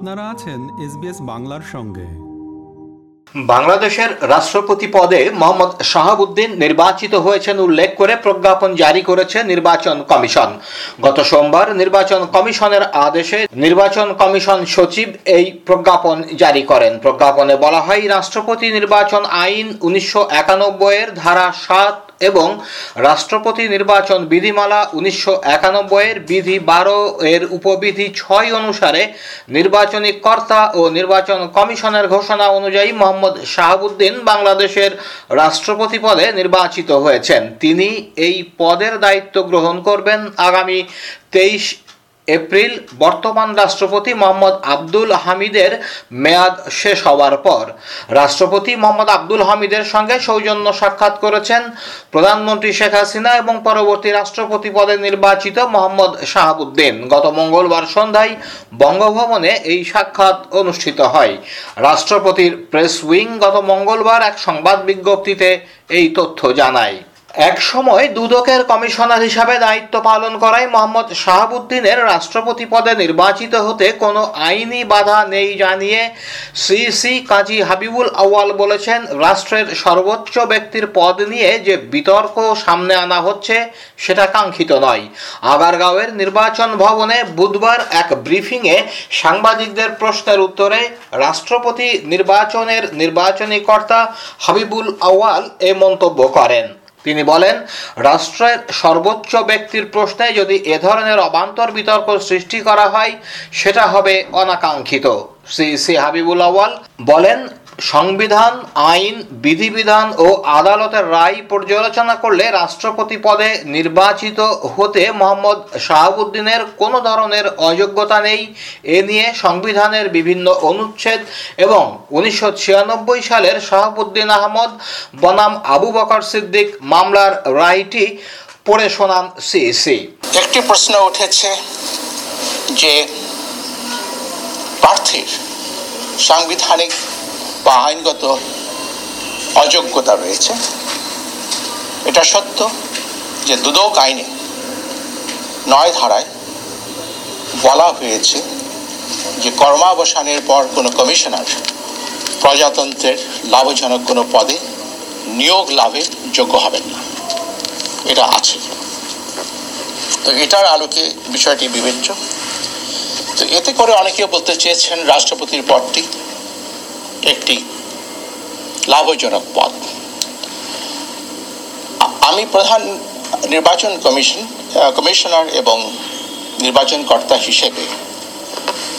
আপনারা আছেন এসবিএস বাংলার সঙ্গে। বাংলাদেশের রাষ্ট্রপতি পদে মোহাম্মদ শাহাবুদ্দিন নির্বাচিত হয়েছেন উল্লেখ করে প্রজ্ঞাপন জারি করেছে নির্বাচন কমিশন। গত সোমবার নির্বাচন কমিশনের আদেশে নির্বাচন কমিশন সচিব এই প্রজ্ঞাপন জারি করেন। প্রজ্ঞাপনে বলা হয়, রাষ্ট্রপতি নির্বাচন আইন উনিশশো এর ধারা সাত এবং রাষ্ট্রপতি নির্বাচন বিধিমালা উনিশশো একানব্বইয়ের বিধি বারো এর উপবিধি ছয় অনুসারে নির্বাচনী কর্তা ও নির্বাচন কমিশনের ঘোষণা অনুযায়ী মোহাম্মদ শাহাবুদ্দিন বাংলাদেশের রাষ্ট্রপতি পদে নির্বাচিত হয়েছেন। তিনি এই পদের দায়িত্ব গ্রহণ করবেন আগামী তেইশ এপ্রিল বর্তমান রাষ্ট্রপতি মোহাম্মদ আব্দুল হামিদের মেয়াদ শেষ হওয়ার পর। রাষ্ট্রপতি মোহাম্মদ আব্দুল হামিদের সঙ্গে সৌজন্য সাক্ষাৎ করেছেন প্রধানমন্ত্রী শেখ হাসিনা এবং পরবর্তী রাষ্ট্রপতি পদে নির্বাচিত মোহাম্মদ শাহাবুদ্দিন। গত মঙ্গলবার সন্ধ্যায় বঙ্গভবনে এই সাক্ষাৎ অনুষ্ঠিত হয়। রাষ্ট্রপতির প্রেস উইং গত মঙ্গলবার এক সংবাদ বিজ্ঞপ্তিতে এই তথ্য জানায়। এক সময় দুদকের কমিশনার হিসাবে দায়িত্ব পালন করায় মোহাম্মদ শাহাবুদ্দিনের রাষ্ট্রপতি পদে নির্বাচিত হতে কোনো আইনি বাধা নেই জানিয়ে শ্রী শ্রী কাজী হাবিবুল আওয়াল বলেছেন, রাষ্ট্রের সর্বোচ্চ ব্যক্তির পদ নিয়ে যে বিতর্ক সামনে আনা হচ্ছে সেটা কাঙ্ক্ষিত নয়। আগারগাঁওয়ের নির্বাচন ভবনে বুধবার এক ব্রিফিংয়ে সাংবাদিকদের প্রশ্নের উত্তরে রাষ্ট্রপতি নির্বাচনের নির্বাচনী কর্তা হাবিবুল আওয়াল এ মন্তব্য করেন। তিনি বলেন, রাষ্ট্রের সর্বোচ্চ ব্যক্তির প্রশ্নে যদি এ ধরনের অবান্তর বিতর্ক সৃষ্টি করা হয়, সেটা হবে অনাকাঙ্ক্ষিত। শ্রী শ্রী হাবিবুল আওয়াল বলেন সংবিধান, আইন, বিধিবিধান ও আদালতের রায় পর্যালোচনা করলে রাষ্ট্রপতি পদে নির্বাচিত হতে মোহাম্মদ শাহাবুদ্দিনের কোনো ধরনের অযোগ্যতা নেই। এ নিয়ে সংবিধানের বিভিন্ন অনুচ্ছেদ এবং উনিশশো ছিয়ানব্বই সালের শাহাবুদ্দিন আহমদ, বনাম আবু বকর সিদ্দিক মামলার রায়টি পড়ে শোনান সিইসি। একটি প্রশ্ন উঠেছে যে প্রার্থীর সাংবিধানিক বা আইনগত অযোগ্যতা রয়েছে। এটা সত্য যে দুদক আইনে নয় ধারায় বলা হয়েছে যে কর্মাবসানের পর কোনো কমিশনার প্রজাতন্ত্রের লাভজনক কোনো পদে নিয়োগ লাভের যোগ্য হবেন না। এটা আছে। তো এটার আলোকে বিষয়টি বিবেচ্য। তো এতে করে অনেকে বলতে চেয়েছেন রাষ্ট্রপতির পদটি। একটি লাভজনক পদ আমি প্রধান নির্বাচন কমিশন কমিশনার এবং নির্বাচনকর্তা হিসেবে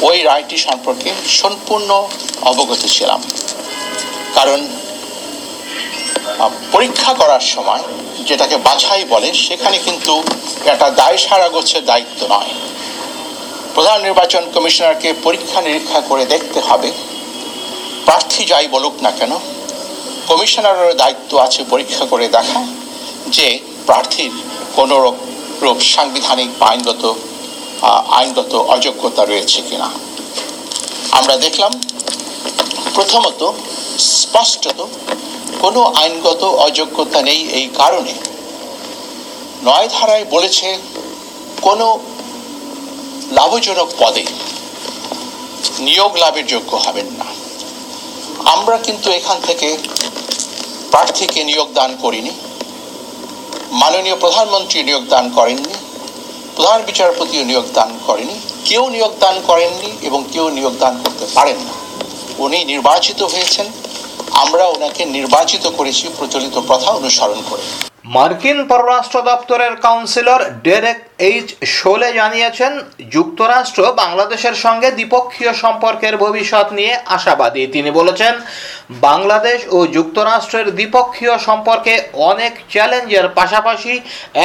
ওই রায়টি সম্পর্কে সম্পূর্ণ অবগত ছিলাম। কারণ পরীক্ষা করার সময় যেটাকে বাছাই বলে, সেখানে কিন্তু একটা দায় সারা গোছের দায়িত্ব নয়। প্রধান নির্বাচন কমিশনারকে পরীক্ষা নিরীক্ষা করে দেখতে হবে প্রার্থী যাই বলুক না কেন কমিশনারের দায়িত্ব আছে পরীক্ষা করে দেখা যে প্রার্থীর কোনো রূপ সাংবিধানিক বা আইনগত আইনগত অযোগ্যতা রয়েছে কিনা। আমরা দেখলাম, প্রথমত, স্পষ্টত কোনো আইনগত অযোগ্যতা নেই এই কারণে। নয় ধারায় বলেছে কোনো লাভজনক পদে নিয়োগ লাভের যোগ্য হবেন না। আমরা কিন্তু এখান থেকে প্রার্থীকে নিয়োগ দান করিনি। মাননীয় প্রধানমন্ত্রী নিয়োগ দান করেননি। প্রধান বিচারপতিও নিয়োগ দান করেনি। কেউ নিয়োগ দান করেননি এবং কেউ নিয়োগ দান করতে পারেন না। উনি নির্বাচিত হয়েছেন। আমরা ওনাকে নির্বাচিত করেছি প্রচলিত প্রথা অনুসরণ করে। মার্কিন পররাষ্ট্র দপ্তরের কাউন্সিলর ডেরেক এইচ শোলে জানিয়েছেন, যুক্তরাষ্ট্র বাংলাদেশের সঙ্গে দ্বিপক্ষীয় সম্পর্কের ভবিষ্যৎ নিয়ে আশাবাদী। তিনি বলেছেন, বাংলাদেশ ও যুক্তরাষ্ট্রের দ্বিপক্ষীয় সম্পর্কে অনেক চ্যালেঞ্জের পাশাপাশি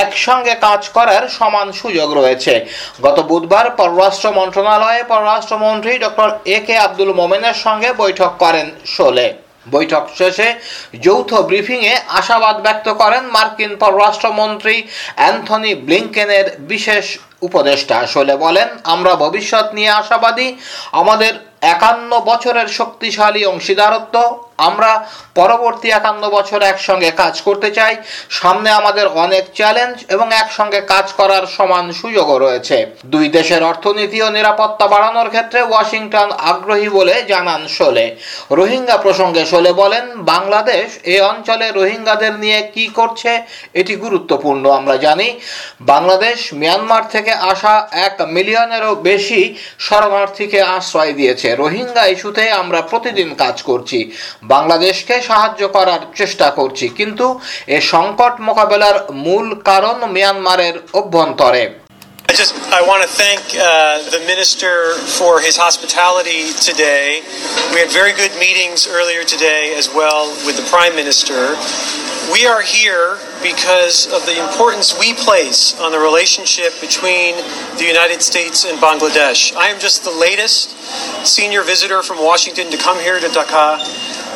একসঙ্গে কাজ করার সমান সুযোগ রয়েছে। গত বুধবার পররাষ্ট্র মন্ত্রণালয়ে পররাষ্ট্রমন্ত্রী ডক্টর এ কে আব্দুল মোমেনের সঙ্গে বৈঠক করেন শোলে। বৈঠক শেষে যৌথ ব্রিফিংয়ে আশাবাদ ব্যক্ত করেন মার্কিন পররাষ্ট্রমন্ত্রী অ্যান্থনি ব্লিংকেনের বিশেষ উপদেষ্টা। শোলে বলেন, আমরা ভবিষ্যৎ নিয়ে আশাবাদী। আমাদের একান্ন বছরের শক্তিশালী অংশীদারত্ব আমরা পরবর্তী একান্ন বছর একসঙ্গে কাজ করতে চাই। সামনে আমাদের অনেক চ্যালেঞ্জ এবং একসঙ্গে কাজ করার সমান সুযোগও রয়েছে। দুই দেশের অর্থনীতি ও নিরাপত্তা বাড়ানোর ক্ষেত্রে ওয়াশিংটন আগ্রহী বলে জানান শোলে। রোহিঙ্গা প্রসঙ্গে শোলে বলেন, বাংলাদেশ এই অঞ্চলে রোহিঙ্গাদের নিয়ে কি করছে এটি গুরুত্বপূর্ণ, আমরা জানি। বাংলাদেশ মিয়ানমার থেকে আসা এক মিলিয়নেরও বেশি শরণার্থীকে আশ্রয় দিয়েছে। রোহিঙ্গা ইস্যুতে আমরা প্রতিদিন কাজ করছি। বাংলাদেশকে সাহায্য করার চেষ্টা করছি কিন্তু এ সংকট মোকাবেলার মূল কারণ মিয়ানমারের অভ্যন্তরে I just I want to thank uh, the minister for his hospitality today. We had very good meetings earlier today as well with the prime minister. We are here because of the importance we place on the relationship between the United States and Bangladesh. I am just the latest senior visitor from Washington to come here to Dhaka.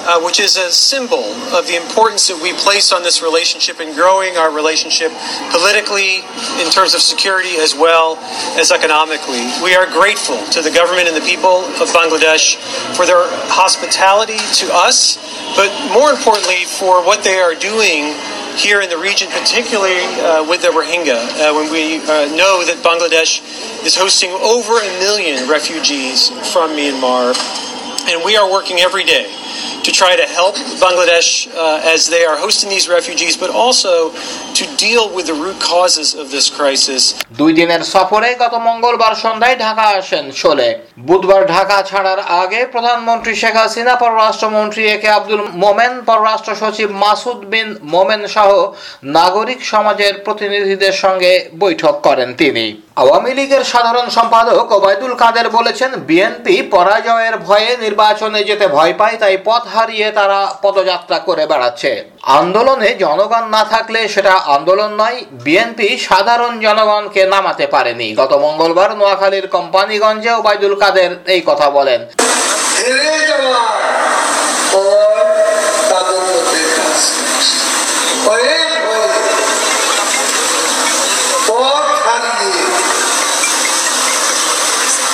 Uh, which is a symbol of the importance that we place on this relationship and growing our relationship politically in terms of security as well as economically. We are grateful to the government and the people of Bangladesh for their hospitality to us, but more importantly for what they are doing here in the region, particularly uh, with the Rohingya, uh, when we uh, know that Bangladesh is hosting over a million refugees from Myanmar, and we are working every day to try to help Bangladesh uh, as they are hosting these refugees, but also to deal with the root causes of this crisis. দুই দিনের সফরে গত মঙ্গলবার সন্ধ্যায় ঢাকা আসেন শোলে বুধবার ঢাকা ছাড়ার আগে প্রধানমন্ত্রী শেখ হাসিনা পররাষ্ট্রমন্ত্রী এ কে আব্দুল মোমেন পররাষ্ট্র সচিব মাসুদ বিন মোমেন সহ নাগরিক সমাজের প্রতিনিধিদের সঙ্গে বৈঠক করেন তিনি আওয়ামী লীগের সাধারণ সম্পাদক ওবায়দুল কাদের বলেছেন, বিএনপি পরাজয়ের ভয়ে নির্বাচনে যেতে ভয় পায়, তাই পথ হারিয়ে তারা পদযাত্রা করে বেড়াচ্ছে। আন্দোলনে জনগণ না থাকলে সেটা আন্দোলন নয়, বিএনপি সাধারণ জনগণকে নামাতে পারেনি। গত মঙ্গলবার নোয়াখালীর কোম্পানিগঞ্জে ওবায়দুল কাদের এই কথা বলেন হেরে যাওয়ার পর তাদের মধ্যে কাজ করছে। হয়ে হয়ে পথ হারিয়ে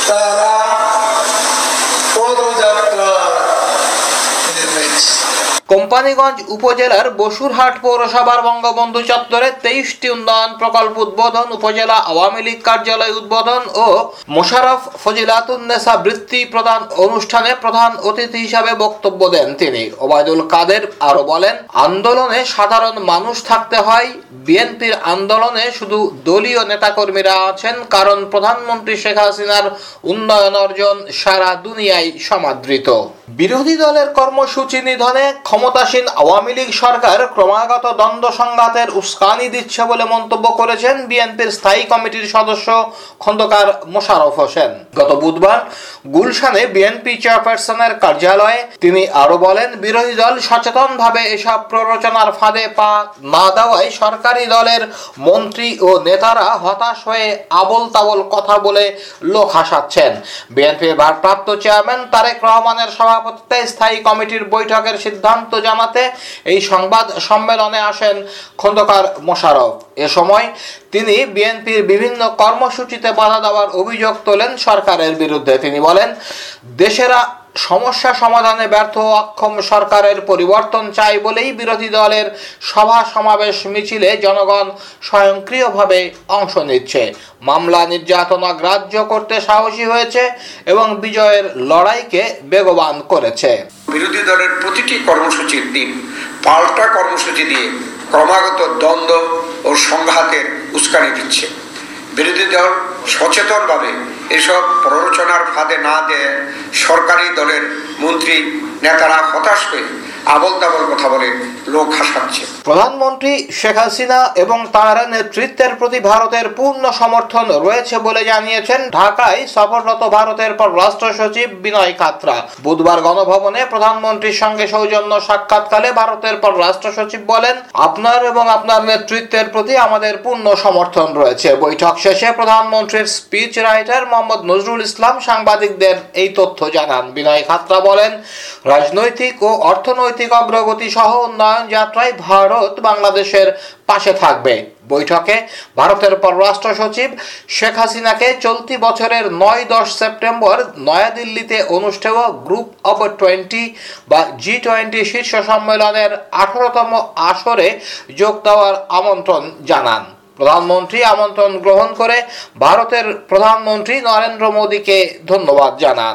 তারা পদযাত্রা নেমেছে কোম্পানিগঞ্জ উপজেলার বসুরহাট পৌরসভার বঙ্গবন্ধু চত্বরে তেইশটি উন্নয়ন প্রকল্প উদ্বোধন, উপজেলা আওয়ামী লীগ কার্যালয় উদ্বোধন ও মোশারফ ফজিলাতুন্নেসা বৃত্তি প্রদান অনুষ্ঠানে প্রধান অতিথি হিসাবে বক্তব্য দেন তিনি। ওবায়দুল কাদের আরও বলেন, আন্দোলনে সাধারণ মানুষ থাকতে হয়, বিএনপির আন্দোলনে শুধু দলীয় নেতাকর্মীরা আছেন, কারণ প্রধানমন্ত্রী শেখ হাসিনার উন্নয়ন অর্জন সারা দুনিয়ায় সমাদৃত। বিরোধী দলের কর্মসূচি নিধনে ক্ষমতাসীন আওয়ামী লীগ সরকার ক্রমাগত দ্বন্দ্ব সংঘাতের উস্কানি দিচ্ছে বলে মন্তব্য করেছেন বিএনপির স্থায়ী কমিটির সদস্য খন্দকার মোশাররফ হোসেন। গত বুধবার গুলশানে বিএনপি চেয়ারপারসনের কার্যালয়ে তিনি আরও বলেন, বিরোধী দল সচেতনভাবে এসব প্ররোচনার ফাঁদে পা না দেওয়ায় সরকারি দলের মন্ত্রী ও নেতারা হতাশ হয়ে আবল তাবল কথা বলে লোক হাসাচ্ছেন। বিএনপির ভারপ্রাপ্ত চেয়ারম্যান তারেক রহমানের সভাপতিত্বে স্থায়ী কমিটির বৈঠকের সিদ্ধান্ত জানাতে এই সংবাদ সম্মেলনে আসেন খন্দকার মোশারফ। এ সময় তিনি বিএনপির বিভিন্ন কর্মসূচিতে বাধা দেওয়ার অভিযোগ তোলেন সরকারের বিরুদ্ধে। তিনি বলেন, দেশেরা সমস্যা সমাধানে ব্যর্থ অক্ষম সরকারের পরিবর্তন চাই বলেই বিরোধী দলের সভা সমাবেশ মিছিলে জনগণ স্বয়ংক্রিয়ভাবে অংশ নিচ্ছে। মামলা নির্যাতনা গ্রাহ্য করতে সাহসী হয়েছে এবং বিজয়ের লড়াইকে বেগবান করেছে। বিরোধী দলের প্রতিটি কর্মসূচির দিন পাল্টা কর্মসূচি দিয়ে ক্রমাগত দ্বন্দ্ব ও সংঘাতের উস্কানি দিচ্ছে। বিরোধী দল সচেতনভাবে এসব প্ররোচনার ফাঁদে না দেয় সরকারি দলের মন্ত্রী নেতারা হতাশ হয়ে আবল তাবল কথা বলে লোক হাসাচ্ছে। প্রধানমন্ত্রী শেখ হাসিনা এবং তার নেতৃত্বের প্রতি ভারতের পূর্ণ সমর্থন রয়েছে বলে জানিয়েছেন ঢাকায় সফররত ভারতের পররাষ্ট্র সচিব বিনয় কাত্রা বুধবার গণভবনে প্রধানমন্ত্রীর সঙ্গে সৌজন্য সাক্ষাৎকালে ভারতের পররাষ্ট্র সচিব বলেন, আপনার এবং আপনার নেতৃত্বের প্রতি আমাদের পূর্ণ সমর্থন রয়েছে। বৈঠক শেষে প্রধানমন্ত্রীর স্পিচ রাইটার মোহাম্মদ নজরুল ইসলাম সাংবাদিকদের এই তথ্য জানান। বিনয় খাত্রা বলেন, রাজনৈতিক ও অর্থনৈতিক অর্থনৈতিক অগ্রগতি সহ উন্নয়ন যাত্রায় ভারত বাংলাদেশের পাশে থাকবে। বৈঠকে ভারতের পররাষ্ট্র সচিব শেখ হাসিনাকে চলতি বছরের নয় দশ সেপ্টেম্বর নয়াদিল্লিতে অনুষ্ঠেয় গ্রুপ অব টোয়েন্টি বা জি টোয়েন্টি শীর্ষ সম্মেলনের আঠারোতম আসরে যোগ দেওয়ার আমন্ত্রণ জানান। প্রধানমন্ত্রী আমন্ত্রণ গ্রহণ করে ভারতের প্রধানমন্ত্রী নরেন্দ্র মোদীকে ধন্যবাদ জানান।